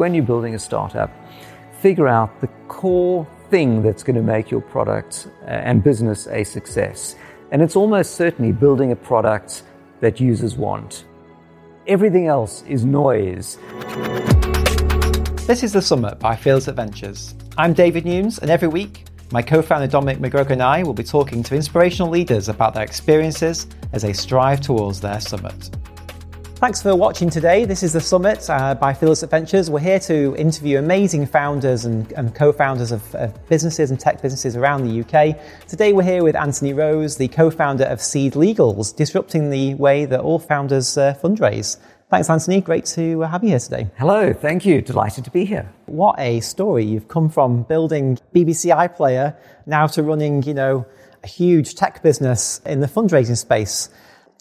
when you're building a startup, figure out the core thing that's going to make your product uh, and business a success. And it's almost certainly building a product that users want. Everything else is noise. This is The Summit by Fearless Adventures. I'm David Newns, and every week, my co founder Dominic McGregor and I will be talking to inspirational leaders about their experiences as they strive towards their summit. Thanks for watching today. This is the Summit uh, by Fearless Adventures. We're here to interview amazing founders and, and co founders of, of, businesses and tech businesses around the UK. Today we're here with Anthony Rose, the co founder of SeedLegals, disrupting the way that all founders uh, fundraise. Thanks, Anthony. Great to uh, have you here today. Hello, thank you. Delighted to be here. What a story. You've come from building BBC iPlayer now to running, you know, a huge tech business in the fundraising space.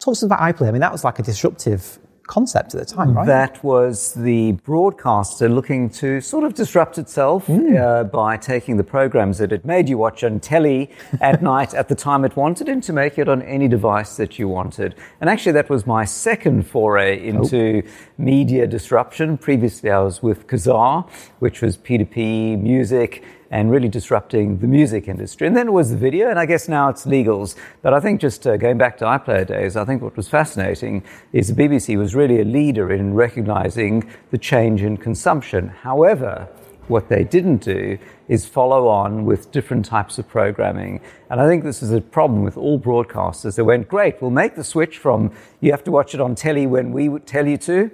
Talk to us about iPlayer. I mean, that was like a disruptive concept at the time, right? That was the broadcaster looking to sort of disrupt itself mm. uh, by taking the programs that it made you watch on telly at night at the time it wanted and to make it on any device that you wanted. And actually, that was my second foray into oh. media disruption. Previously, I was with Kazaa, which was P2P music and really disrupting the music industry. And then it was the video, and I guess now it's legals. But I think just uh, going back to iPlayer days, I think what was fascinating is the BBC was really a leader in recognizing the change in consumption. However, what they didn't do is follow on with different types of programming. And I think this is a problem with all broadcasters. They went, great, we'll make the switch from you have to watch it on telly when we tell you to,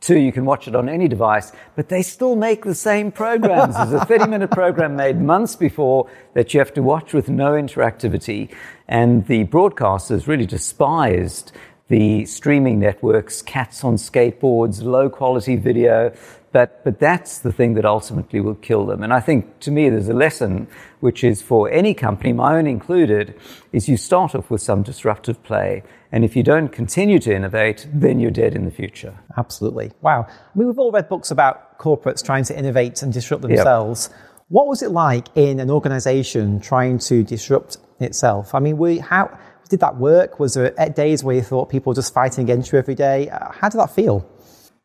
Two, you can watch it on any device, but they still make the same programs. There's a 30 minute program made months before that you have to watch with no interactivity. And the broadcasters really despised the streaming networks, cats on skateboards, low quality video. But, but that's the thing that ultimately will kill them. And I think to me, there's a lesson which is for any company, my own included, is you start off with some disruptive play. And if you don't continue to innovate, then you're dead in the future. Absolutely. Wow. I mean, we've all read books about corporates trying to innovate and disrupt themselves. Yep. What was it like in an organization trying to disrupt itself? I mean, we, how did that work? Was there days where you thought people were just fighting against you every day? Uh, how did that feel?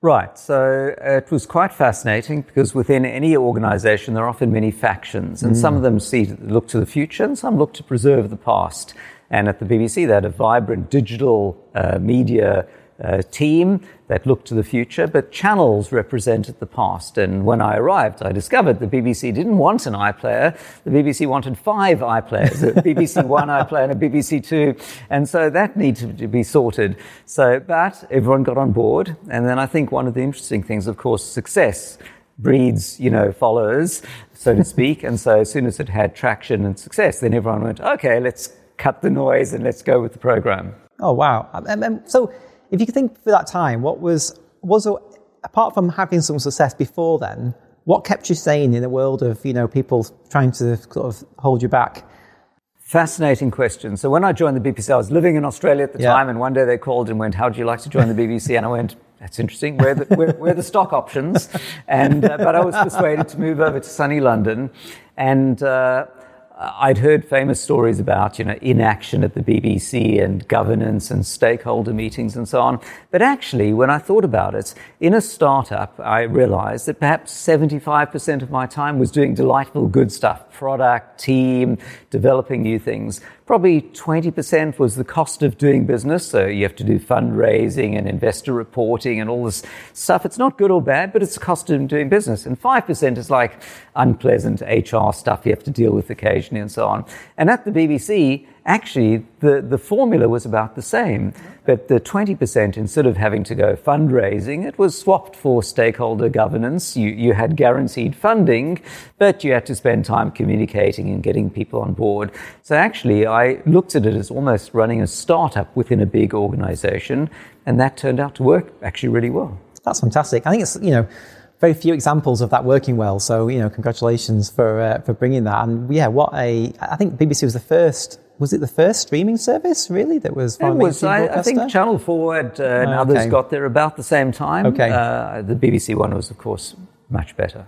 Right. So it was quite fascinating because within any organization, there are often many factions, and mm. some of them see, look to the future and some look to preserve the past. And at the BBC, they had a vibrant digital uh, media uh, team that looked to the future, but channels represented the past. And when I arrived, I discovered the BBC didn't want an iPlayer. The BBC wanted five iPlayers, a BBC One iPlayer and a BBC Two. And so that needed to be sorted. So, but everyone got on board. And then I think one of the interesting things, of course, success breeds, you know, followers, so to speak. and so as soon as it had traction and success, then everyone went, okay, let's cut the noise and let's go with the program. Oh, wow. Um, um, so if you could think for that time, what was, was apart from having some success before then, what kept you sane in a world of, you know, people trying to sort of hold you back? Fascinating question. So when I joined the BBC, I was living in Australia at the yeah. time, and one day they called and went, "How would you like to join the BBC?" And I went, "That's interesting. Where the, where, where the stock options?" And uh, but I was persuaded to move over to sunny London, and uh, Uh, I'd heard famous stories about, you know, inaction at the BBC and governance and stakeholder meetings and so on. But actually, when I thought about it, in a startup, I realized that perhaps 75% of my time was doing delightful good stuff, product, team, developing new things. Probably 20% was the cost of doing business. So you have to do fundraising and investor reporting and all this stuff. It's not good or bad, but it's the cost of doing business. And 5% is like unpleasant HR stuff you have to deal with occasionally and so on. And at the BBC, actually the, the formula was about the same. But the 20%, instead of having to go fundraising, it was swapped for stakeholder governance. You, you had guaranteed funding, but you had to spend time communicating and getting people on board. So actually, I looked at it as almost running a startup within a big organization, and that turned out to work actually really well. That's fantastic. I think it's, you know, very few examples of that working well. So, you know, congratulations for, uh, for bringing that. And yeah, what a, I think BBC was the first was it the first streaming service really that was? It was. I, I, think Channel Four and, uh, and oh, others got there about the same time. Okay. Uh, the BBC one was, of course, much better.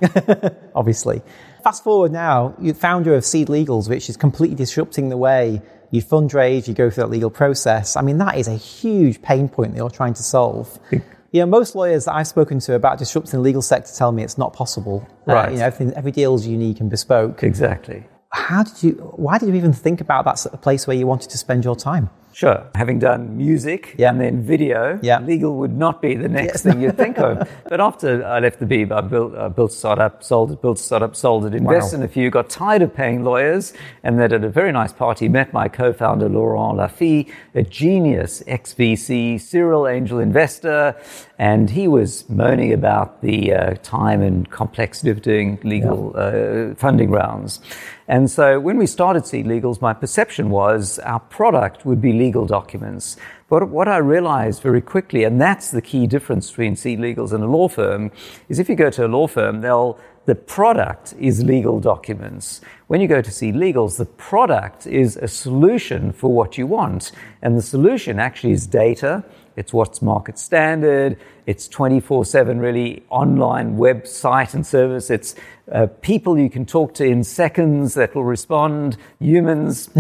Obviously. Fast forward now, you're founder of SeedLegals, which is completely disrupting the way you fundraise, you go through that legal process. I mean, that is a huge pain point that you're trying to solve. You know, most lawyers that I've spoken to about disrupting the legal sector tell me it's not possible. Uh, Right. you know, everything, every deal is unique and bespoke. Exactly. How did you? Why did you even think about that sort of place where you wanted to spend your time? Sure. Having done music Yeah. and then video, Yeah. legal would not be the next thing you'd think of. But after I left the Beeb, I built, I built a startup, sold it, built a startup, sold it, invested in a few, got tired of paying lawyers, and then at a very nice party met my co-founder Laurent Laffy, a genius ex-VC, serial angel investor, and he was moaning about the uh, time and complexity of doing legal uh, funding rounds. And so when we started SeedLegals, my perception was our product would be legal documents. But what I realized very quickly, and that's the key difference between SeedLegals and a law firm, is if you go to a law firm, they'll the product is legal documents. When you go to SeedLegals, the product is a solution for what you want. And the solution actually is data. It's what's market standard. It's 24 7 really online website and service. It's uh, people you can talk to in seconds that will respond, humans.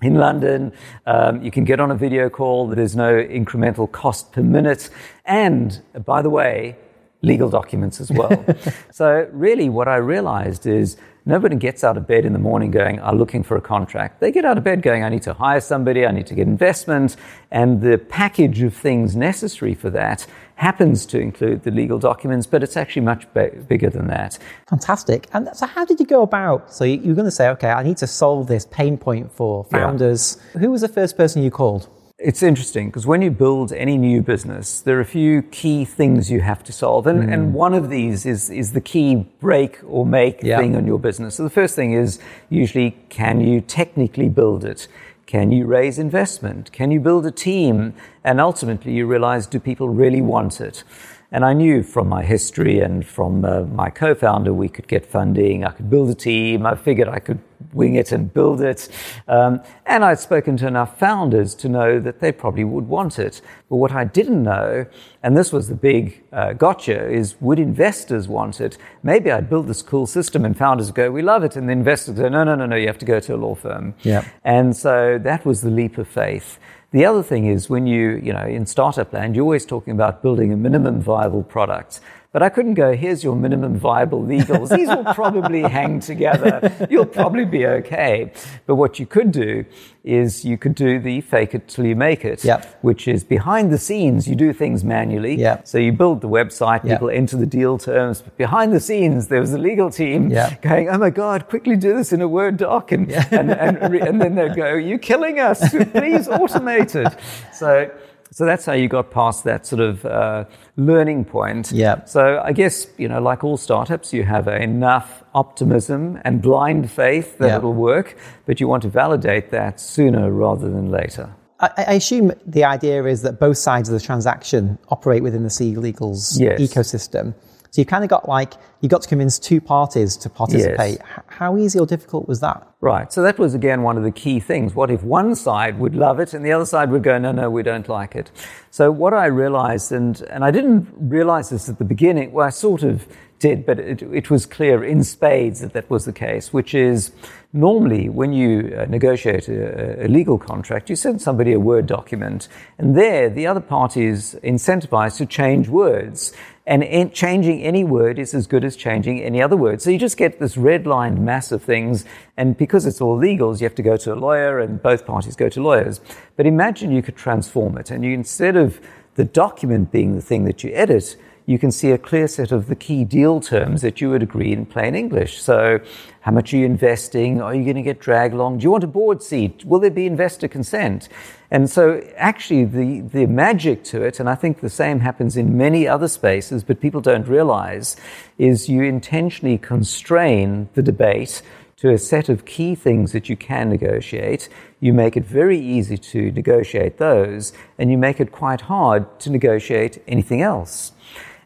in London. Um, you can get on a video call. There's no incremental cost per minute. And by the way, legal documents as well. so really what I realized is nobody gets out of bed in the morning going, I'm looking for a contract. They get out of bed going, I need to hire somebody, I need to get investment. And the package of things necessary for that happens to include the legal documents, but it's actually much bi- bigger than that. Fantastic. And so, how did you go about? So, you- you're going to say, okay, I need to solve this pain point for Yeah. founders. Who was the first person you called? It's interesting because when you build any new business, there are a few key things you have to solve. And, and mm. one of these is, is the key break or make Yeah. thing on your business. So the first thing is usually can you technically build it? Can you raise investment? Can you build a team? And ultimately, you realize do people really want it? And I knew from my history and from uh, my co founder, we could get funding, I could build a team, I figured I could wing it and build it. Um, and I'd spoken to enough founders to know that they probably would want it. But what I didn't know, and this was the big uh, gotcha, is would investors want it? Maybe I'd build this cool system and founders go, we love it. And the investors go, no, no, no, no, you have to go to a law firm. Yeah. And so that was the leap of faith. The other thing is when you, you know, in startup land, you're always talking about building a minimum viable product. But I couldn't go, here's your minimum viable legals. These will probably hang together. You'll probably be okay. But what you could do is you could do the fake it till you make it, Yep. which is behind the scenes, you do things manually. Yep. So you build the website, Yep. people enter the deal terms. But behind the scenes, there was a legal team going, oh my God, quickly do this in a Word doc. And, and, and, re- and then they'll go, you're killing us. Please automate it. So, so that's how you got past that sort of uh, learning point. Yeah. So I guess, you know, like all startups, you have enough optimism and blind faith that it'll work, but you want to validate that sooner rather than later. I, I assume the idea is that both sides of the transaction operate within the SeedLegals Yes. ecosystem. So you've kind of got like, you've got to convince two parties to participate. H- How easy or difficult was that? Right. So that was again one of the key things. What if one side would love it and the other side would go, no, no, we don't like it. So what I realized, and, and I didn't realize this at the beginning, well, I sort of did, but it, it was clear in spades that that was the case, which is normally when you uh, negotiate a, a legal contract, you send somebody a Word document, and there the other party is incentivized to change words. And in, changing any word is as good as changing any other word. So you just get this red-lined mass of things, and because it's all legals, you have to go to a lawyer, and both parties go to lawyers. But imagine you could transform it, and you instead of the document being the thing that you edit, you can see a clear set of the key deal terms that you would agree in plain English. So, how much are you investing? Are you going to get drag along? Do you want a board seat? Will there be investor consent? And so, actually, the, the magic to it, and I think the same happens in many other spaces, but people don't realize, is you intentionally constrain the debate to a set of key things that you can negotiate. You make it very easy to negotiate those, and you make it quite hard to negotiate anything else.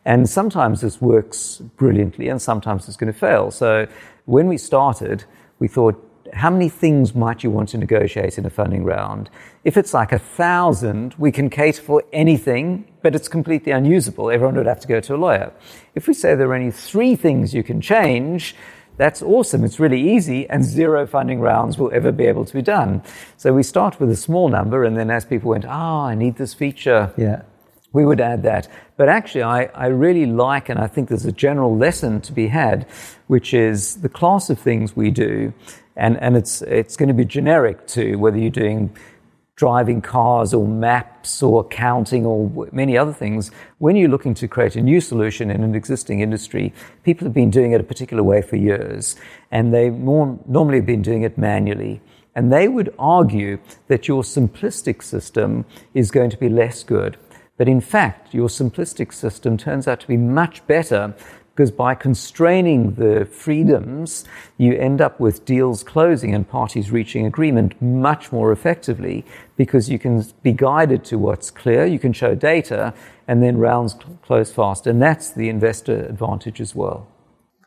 And sometimes this works brilliantly, and sometimes it's going to fail. So when we started, we thought, how many things might you want to negotiate in a funding round? If it's like a thousand, we can cater for anything, but it's completely unusable. Everyone would have to go to a lawyer. If we say there are only three things you can change, that's awesome. It's really easy, and zero funding rounds will ever be able to be done. So we start with a small number, and then as people went, ah, I need this feature, Yeah. We would add that. But actually, I, I really like, and I think there's a general lesson to be had, which is the class of things we do, and, and it's, it's going to be generic to whether you're doing driving cars or maps or accounting or many other things. When you're looking to create a new solution in an existing industry, people have been doing it a particular way for years, and they more normally have been doing it manually. And they would argue that your simplistic system is going to be less good. But in fact, your simplistic system turns out to be much better because by constraining the freedoms, you end up with deals closing and parties reaching agreement much more effectively because you can be guided to what's clear, you can show data, and then rounds close fast. And that's the investor advantage as well.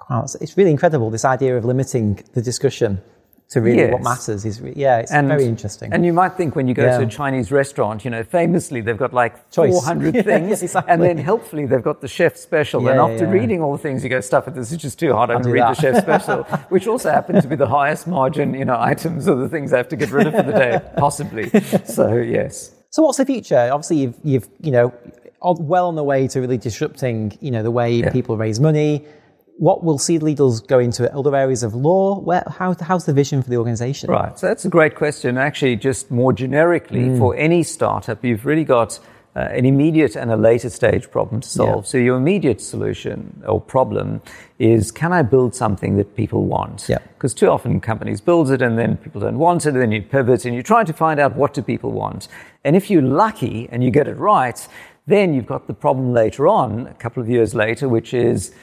Wow, it's really incredible this idea of limiting the discussion to really yes. what matters is yeah it's and, very interesting and you might think when you go yeah. to a chinese restaurant you know famously they've got like Choice. 400 things exactly. and then helpfully they've got the chef special yeah, and after reading all the things you go stuff this is just too hard i'm going to read that. the chef special which also happens to be the highest margin you know items or the things i have to get rid of for the day possibly so yes so what's the future obviously you've you've you know well on the way to really disrupting you know the way people raise money what will SeedLegals go into other areas of law? Where, how, how's the vision for the organization? Right, so that's a great question. Actually, just more generically, mm. for any startup, you've really got uh, an immediate and a later stage problem to solve. Yeah. So your immediate solution or problem is, can I build something that people want? Because too often companies build it and then people don't want it, and then you pivot and you try to find out what do people want. And if you're lucky and you get it right, then you've got the problem later on, a couple of years later, which is,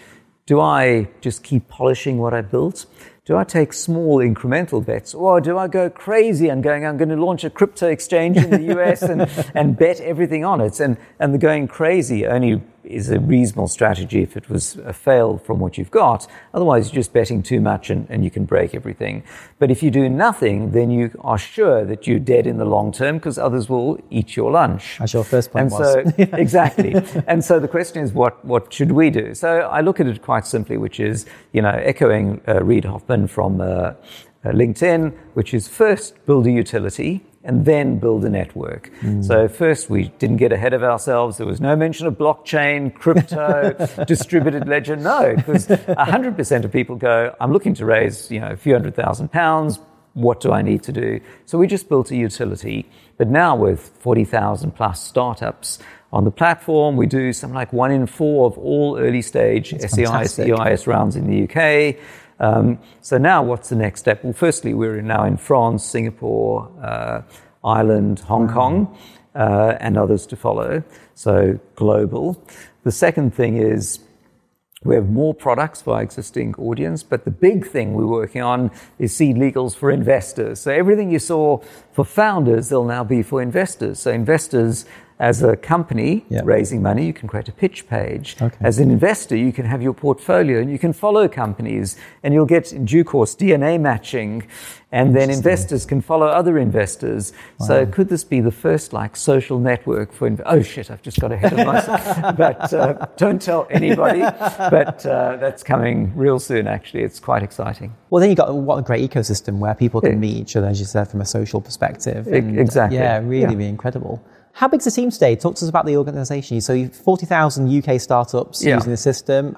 do I just keep polishing what I built? Do I take small incremental bets? Or do I go crazy and going, I'm going to launch a crypto exchange in the US and, and bet everything on it? And, and the going crazy only is a reasonable strategy if it was a fail from what you've got. Otherwise, you're just betting too much and, and you can break everything. But if you do nothing, then you are sure that you're dead in the long term because others will eat your lunch. As your first point and was. So, exactly. and so the question is, what, what should we do? So I look at it quite simply, which is, you know, echoing uh, Reid Hoffman from uh, uh, LinkedIn, which is first build a utility and then build a network. Mm. So first we didn't get ahead of ourselves. There was no mention of blockchain, crypto, distributed ledger. No, because 100% of people go, I'm looking to raise, you know, a few hundred thousand pounds. What do I need to do? So we just built a utility. But now with 40,000 plus startups on the platform, we do something like one in four of all early stage That's SEIS, EIS rounds in the UK. Um, so now, what's the next step? Well, firstly, we're now in France, Singapore, uh, Ireland, Hong wow. Kong, uh, and others to follow. So global. The second thing is we have more products for our existing audience, but the big thing we're working on is SeedLegals for investors. So everything you saw for founders, they'll now be for investors. So investors as a company yep. raising money, you can create a pitch page. Okay. As an investor, you can have your portfolio and you can follow companies and you'll get in due course DNA matching and then investors can follow other investors. Wow. So could this be the first like social network for, inv- oh shit, I've just got ahead of myself. but uh, don't tell anybody, but uh, that's coming real soon actually. It's quite exciting. Well, then you've got what a great ecosystem where people can yeah. meet each other, as you said, from a social perspective. And, exactly. Yeah, really, yeah. really incredible. How big's the team today? Talk to us about the organisation. So 40,000 UK startups yeah. using the system.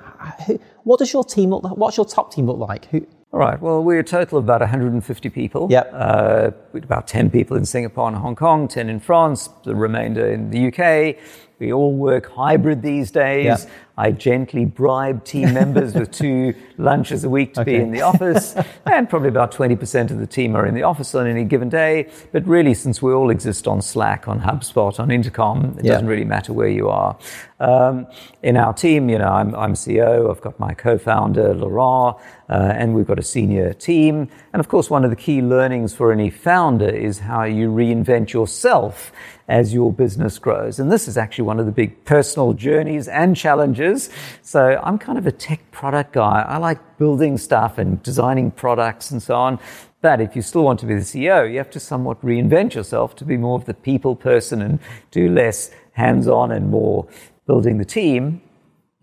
What does your team look like? What's your top team look like? Who, all right. Well, we're a total of about 150 people. Yep. Uh, about 10 people in Singapore and Hong Kong, 10 in France, the remainder in the UK. We all work hybrid these days. Yep. I gently bribe team members with two lunches a week to okay. be in the office, and probably about 20% of the team are in the office on any given day. But really, since we all exist on Slack, on HubSpot, on Intercom, it doesn't really matter where you are. Um, in our team, you know, I'm, I'm CEO, I've got my co founder, Laurent, uh, and we've got a senior team. And of course, one of the key learnings for any founder is how you reinvent yourself as your business grows. And this is actually one of the big personal journeys and challenges. So I'm kind of a tech product guy. I like building stuff and designing products and so on. But if you still want to be the CEO, you have to somewhat reinvent yourself to be more of the people person and do less hands on and more building the team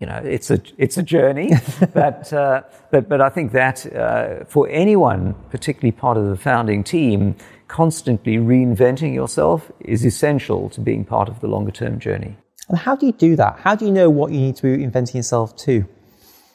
you know, it's a it's a journey, but uh, but but I think that uh, for anyone, particularly part of the founding team, constantly reinventing yourself is essential to being part of the longer term journey. And how do you do that? How do you know what you need to be inventing yourself to?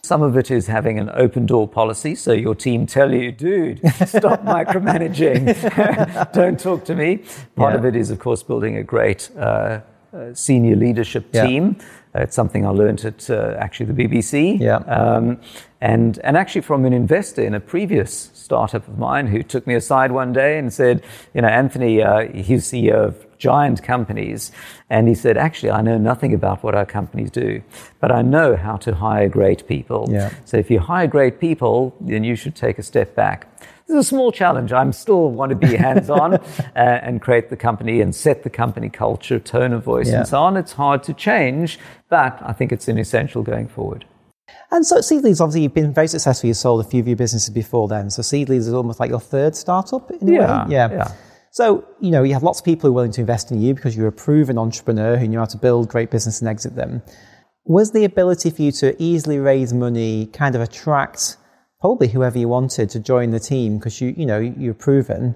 Some of it is having an open door policy, so your team tell you, dude, stop micromanaging, don't talk to me. Part yeah. of it is, of course, building a great uh, uh, senior leadership team. Uh, it's something I learned at uh, actually the BBC. Yeah. Um, and, and actually from an investor in a previous startup of mine who took me aside one day and said, you know, Anthony, uh, he's CEO of giant companies. And he said, actually, I know nothing about what our companies do, but I know how to hire great people. Yeah. So if you hire great people, then you should take a step back. This is a small challenge. I'm still want to be hands on uh, and create the company and set the company culture, tone of voice, yeah. and so on. It's hard to change, but I think it's an essential going forward. And so SeedLegals, obviously, you've been very successful. You sold a few of your businesses before then. So SeedLegals is almost like your third startup in a yeah, way. Yeah. yeah. So, you know, you have lots of people who are willing to invest in you because you're a proven entrepreneur who knew how to build great business and exit them. Was the ability for you to easily raise money kind of attract probably whoever you wanted to join the team because you, you know, you're proven.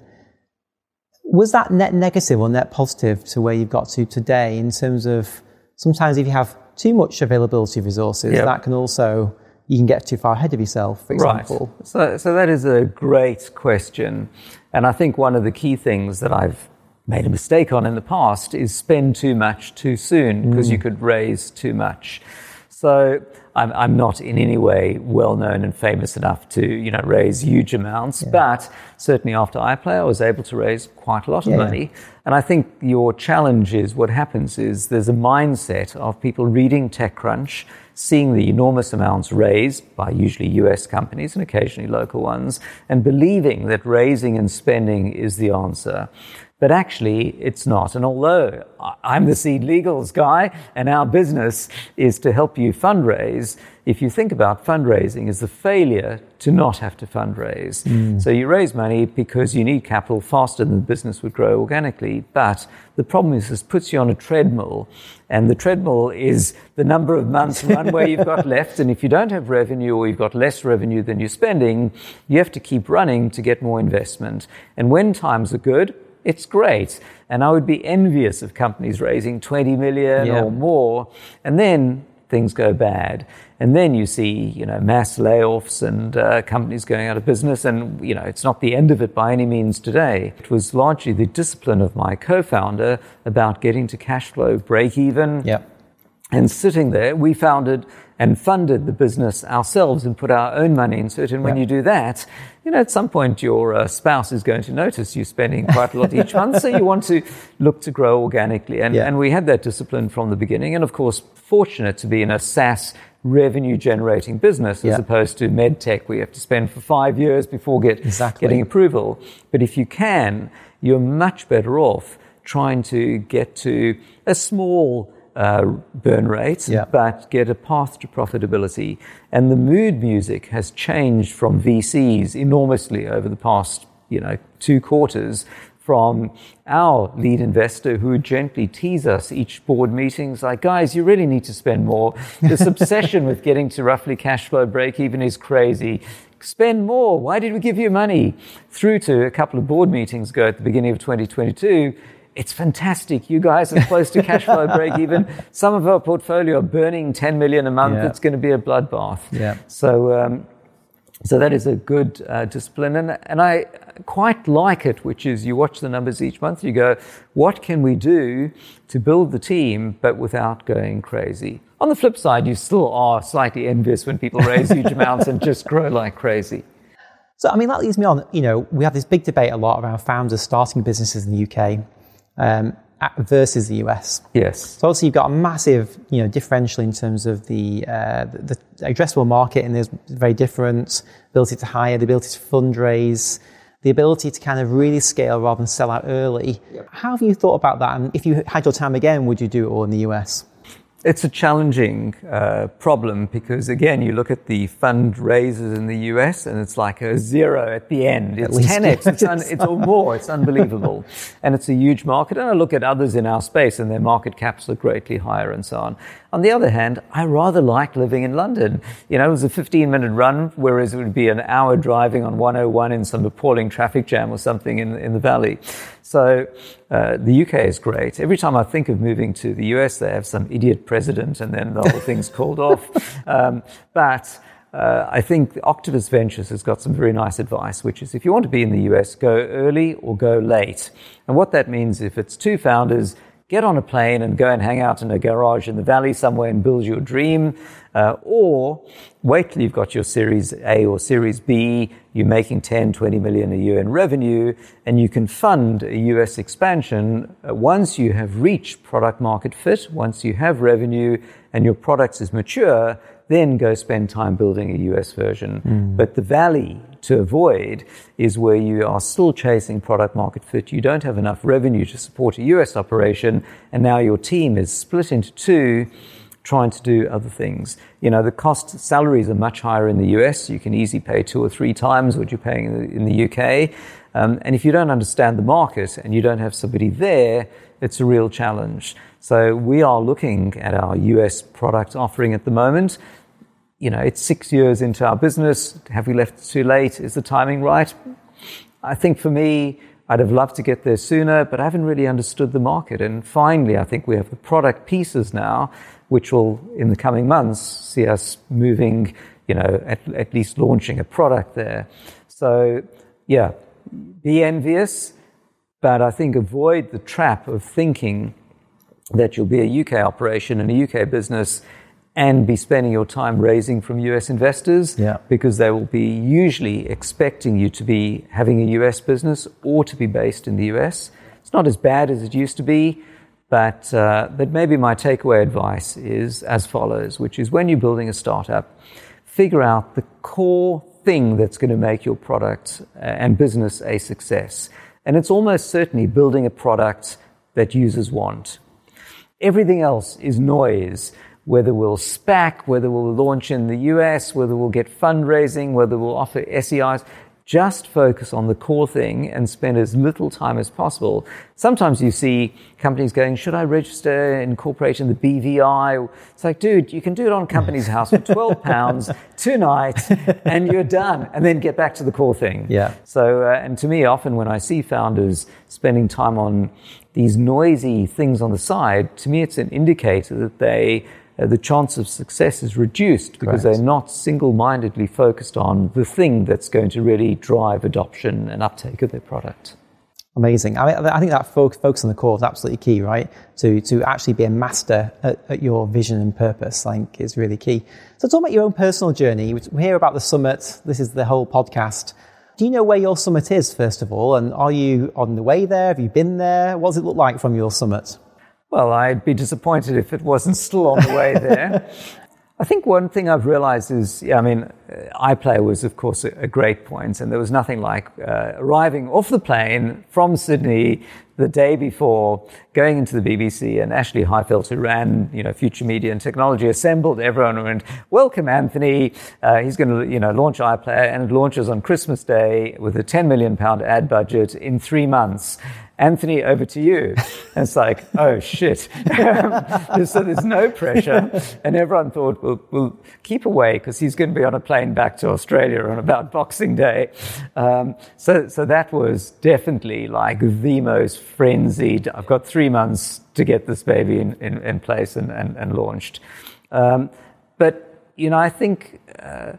Was that net negative or net positive to where you've got to today in terms of sometimes if you have too much availability of resources, yep. that can also you can get too far ahead of yourself, for example. Right. So, so that is a great question. And I think one of the key things that I've made a mistake on in the past is spend too much too soon because mm. you could raise too much. So I'm, I'm, not in any way well known and famous enough to, you know, raise huge amounts. Yeah. But certainly after iPlayer, I was able to raise quite a lot of yeah. money. And I think your challenge is what happens is there's a mindset of people reading TechCrunch, seeing the enormous amounts raised by usually US companies and occasionally local ones, and believing that raising and spending is the answer. But actually, it's not. And although I'm the SeedLegals guy and our business is to help you fundraise, if you think about fundraising as the failure to not have to fundraise. Mm. So you raise money because you need capital faster than the business would grow organically. But the problem is this puts you on a treadmill. And the treadmill is the number of months runway you've got left. And if you don't have revenue or you've got less revenue than you're spending, you have to keep running to get more investment. And when times are good, it's great. And I would be envious of companies raising 20 million yeah. or more. And then things go bad. And then you see, you know, mass layoffs and uh, companies going out of business. And, you know, it's not the end of it by any means today. It was largely the discipline of my co-founder about getting to cash flow break even. And sitting there, we founded and funded the business ourselves and put our own money into it. And when you do that, you know, at some point your uh, spouse is going to notice you spending quite a lot each month. So you want to look to grow organically. And, yeah. and we had that discipline from the beginning. And of course, fortunate to be in a SaaS revenue generating business yeah. as opposed to med tech where you have to spend for five years before get, exactly. getting approval. But if you can, you're much better off trying to get to a small uh, burn rate, yeah. but get a path to profitability. And the mood music has changed from VCs enormously over the past, you know, two quarters from our lead investor who would gently tease us each board meetings like, guys, you really need to spend more. This obsession with getting to roughly cash flow break even is crazy. Spend more. Why did we give you money? Through to a couple of board meetings ago at the beginning of 2022 it's fantastic. You guys are close to cash flow break even. Some of our portfolio are burning 10 million a month. Yeah. It's going to be a bloodbath. Yeah. So, um, so that is a good uh, discipline. And, and I quite like it, which is you watch the numbers each month, you go, what can we do to build the team, but without going crazy? On the flip side, you still are slightly envious when people raise huge amounts and just grow like crazy. So, I mean, that leads me on. You know, we have this big debate a lot around founders starting businesses in the UK um, versus the US. Yes. So obviously you've got a massive, you know, differential in terms of the, uh, the, addressable market, and there's very different ability to hire, the ability to fundraise, the ability to kind of really scale rather than sell out early. Yep. How have you thought about that? And if you had your time again, would you do it all in the US? It's a challenging uh, problem because, again, you look at the fundraisers in the US and it's like a zero at the end. It's 10x, it's, un- it's or more. It's unbelievable. and it's a huge market. And I look at others in our space and their market caps are greatly higher and so on. On the other hand, I rather like living in London. You know, it was a 15 minute run, whereas it would be an hour driving on 101 in some appalling traffic jam or something in, in the valley. So uh, the UK is great. Every time I think of moving to the US, they have some idiot president, and then the whole thing's called off. Um, but uh, I think Octopus Ventures has got some very nice advice, which is if you want to be in the US, go early or go late. And what that means, if it's two founders, get on a plane and go and hang out in a garage in the valley somewhere and build your dream, uh, or wait till you've got your Series A or Series B, you're making 10, 20 million a year in revenue, and you can fund a US expansion uh, once you have reached product market fit, once you have revenue and your product is mature, then go spend time building a US version. Mm. But the valley to avoid is where you are still chasing product market fit. You don't have enough revenue to support a US operation, and now your team is split into two trying to do other things. You know, the cost salaries are much higher in the US. You can easily pay two or three times what you're paying in the, in the UK. Um, and if you don't understand the market and you don't have somebody there, it's a real challenge. So we are looking at our US product offering at the moment you know, it's six years into our business. Have we left too late? Is the timing right? I think for me, I'd have loved to get there sooner, but I haven't really understood the market. And finally, I think we have the product pieces now, which will, in the coming months, see us moving, you know, at, at least launching a product there. So, yeah, be envious, but I think avoid the trap of thinking that you'll be a UK operation and a UK business and be spending your time raising from US investors yeah. because they will be usually expecting you to be having a US business or to be based in the US. It's not as bad as it used to be, but, uh, but maybe my takeaway advice is as follows, which is when you're building a startup, figure out the core thing that's going to make your product uh, and business a success. And it's almost certainly building a product that users want. Everything else is noise whether we'll SPAC, whether we'll launch in the US, whether we'll get fundraising, whether we'll offer SEIs. Just focus on the core thing and spend as little time as possible. Sometimes you see companies going, should I register, incorporate in the BVI? It's like, dude, you can do it on company's House for 12 pounds tonight and you're done. And then get back to the core thing. Yeah. So, uh, and to me, often when I see founders spending time on these noisy things on the side, to me, it's an indicator that they uh, the chance of success is reduced because they're not single mindedly focused on the thing that's going to really drive adoption and uptake of their product. Amazing. I, mean, I think that focus on the core is absolutely key, right? To, to actually be a master at, at, your vision and purpose, I think is really key. So talk about your own personal journey. We hear about the summit. This is the whole podcast. Do you know where your summit is, first of all? And are you on the way there? Have you been there? What does it look like from your summit? Well, I'd be disappointed if it wasn't still on the way there. I think one thing I've realized is, yeah, I mean, uh, iPlayer was, of course, a, a great point, and there was nothing like uh, arriving off the plane from Sydney the day before, going into the BBC, and Ashley Highfield, who ran, you know, Future Media and Technology, assembled everyone and went, "Welcome, Anthony. Uh, he's going to, you know, launch iPlayer, and it launches on Christmas Day with a 10 million pound ad budget in three months." Anthony, over to you. And it's like, oh shit. so there's no pressure. And everyone thought, we'll, we'll keep away because he's going to be on a plane back to Australia on about Boxing Day. Um, so, so that was definitely like the most frenzied. I've got three months to get this baby in, in, in place and, and, and launched. Um, but, you know, I think. Uh,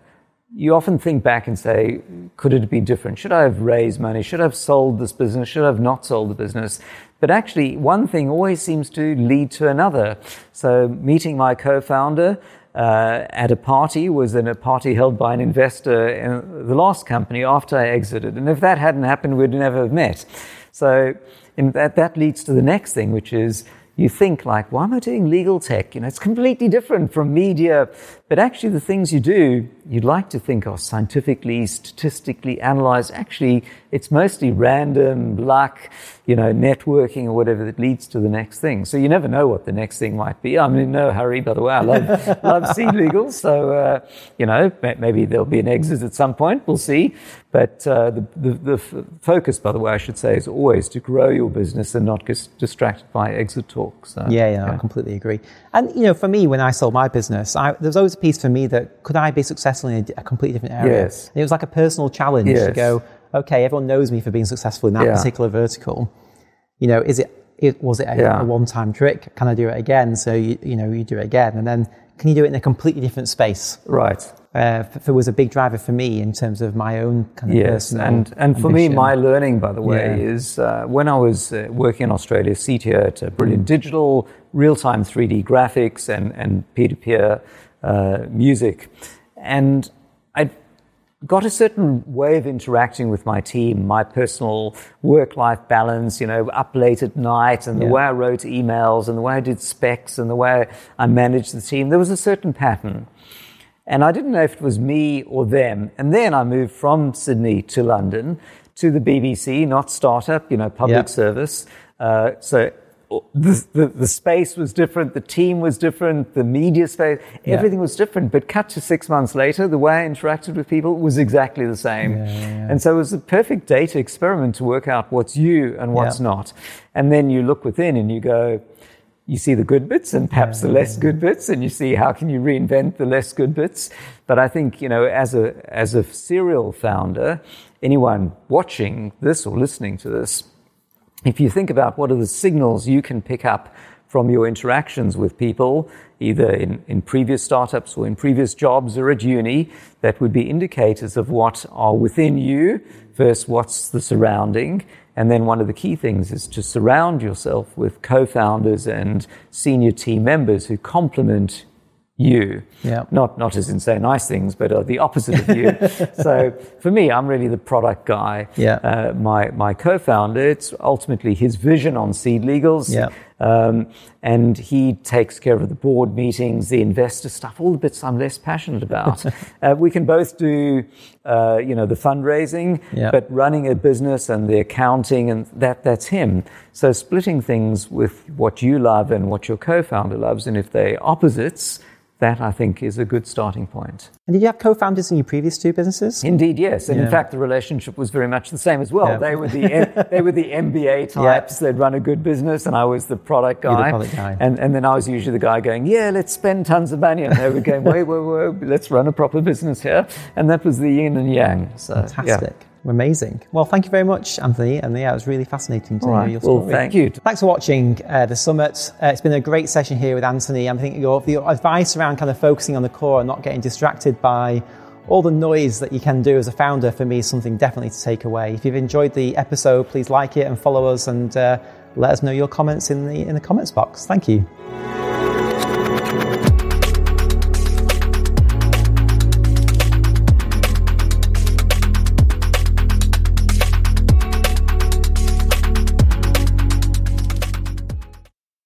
you often think back and say, could it been different? Should I have raised money? Should I have sold this business? Should I have not sold the business? But actually, one thing always seems to lead to another. So, meeting my co founder uh, at a party was in a party held by an investor in the last company after I exited. And if that hadn't happened, we'd never have met. So, that, that leads to the next thing, which is you think like, why am I doing legal tech? You know, it's completely different from media. But actually, the things you do, you'd like to think are scientifically, statistically analyzed. Actually, it's mostly random, luck, you know, networking or whatever that leads to the next thing. So you never know what the next thing might be. I'm in no hurry, by the way. I love, love Seed Legal. So, uh, you know, maybe there'll be an exit at some point. We'll see. But uh, the, the, the f- focus, by the way, I should say, is always to grow your business and not get distracted by exit talks. So, yeah, yeah, yeah, I completely agree. And, you know, for me, when I sold my business, I, there was always piece for me that could I be successful in a, a completely different area? Yes. And it was like a personal challenge yes. to go, okay, everyone knows me for being successful in that yeah. particular vertical. you know, is it, it was it a, Yeah. a one-time trick? Can I do it again? So you, you know, you do it again, and then can you do it in a completely different space? Right. Uh, f- was a big driver for me in terms of my own kind of Yes, personal and and for me, my learning, by the way, Yeah. is uh, when I was uh, working in Australia, CTO at uh, Brilliant Digital, real-time 3D graphics and and peer-to-peer uh, music, and I got a certain way of interacting with my team, my personal work-life balance, you know, up late at night, and the Yeah. way I wrote emails, and the way I did specs, and the way I managed the team. There was a certain pattern. And I didn't know if it was me or them. And then I moved from Sydney to London to the BBC, not startup, you know, public Yeah. service. Uh, so the, the, the space was different, the team was different, the media space, Yeah. everything was different. But cut to six months later, the way I interacted with people was exactly the same. Yeah, yeah. And so it was a perfect data experiment to work out what's you and what's not. And then you look within and you go, you see the good bits and perhaps the less good bits and you see how can you reinvent the less good bits but i think you know as a as a serial founder anyone watching this or listening to this if you think about what are the signals you can pick up from your interactions with people, either in, in previous startups or in previous jobs or at uni, that would be indicators of what are within you versus what's the surrounding. And then one of the key things is to surround yourself with co-founders and senior team members who complement you. Yeah. Not not as in say nice things, but are the opposite of you. so for me, I'm really the product guy. Yeah. Uh, my my co-founder, it's ultimately his vision on SeedLegals. Yeah. Um, and he takes care of the board meetings, the investor stuff, all the bits I'm less passionate about. uh, we can both do, uh, you know, the fundraising, Yeah. but running a business and the accounting and that that's him. So splitting things with what you love and what your co-founder loves, and if they're opposites, that I think is a good starting point. And did you have co-founders in your previous two businesses? Indeed, yes, and Yeah. in fact, the relationship was very much the same as well. Yeah. They were the they were the MBA types. They'd run a good business, and I was the product You're the guy. product guy. And and then I was usually the guy going, "Yeah, let's spend tons of money," and they were going, "Wait, wait, wait, let's run a proper business here." And that was the yin and yang. So yeah. Fantastic. Amazing. Well, thank you very much, Anthony. And yeah, it was really fascinating to hear your Well, story. thank you. Thanks for watching uh, the summit. Uh, it's been a great session here with Anthony. I think your, your advice around kind of focusing on the core and not getting distracted by all the noise that you can do as a founder for me is something definitely to take away. If you've enjoyed the episode, please like it and follow us and uh, let us know your comments in the in the comments box. Thank you.